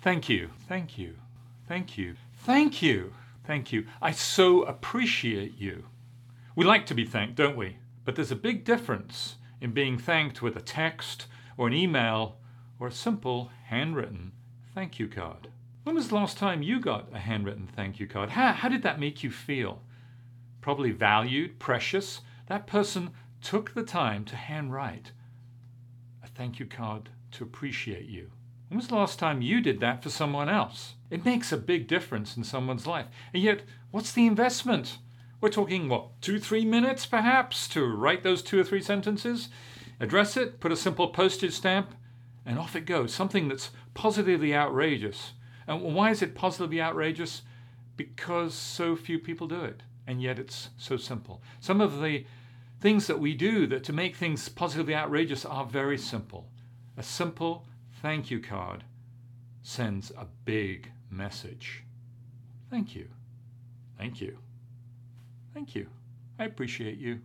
Thank you. Thank you. Thank you. Thank you. Thank you. I so appreciate you. We like to be thanked, don't we? But there's a big difference in being thanked with a text or an email or a simple handwritten thank you card. When was the last time you got a handwritten thank you card? How, how did that make you feel? Probably valued, precious. That person took the time to handwrite a thank you card to appreciate you. When was the last time you did that for someone else? It makes a big difference in someone's life. And yet, what's the investment? We're talking, what, two, three minutes perhaps to write those two or three sentences, address it, put a simple postage stamp, and off it goes. Something that's positively outrageous. And why is it positively outrageous? Because so few people do it, and yet it's so simple. Some of the things that we do that to make things positively outrageous are very simple. A simple thank you card sends a big message. Thank you. Thank you. Thank you. I appreciate you.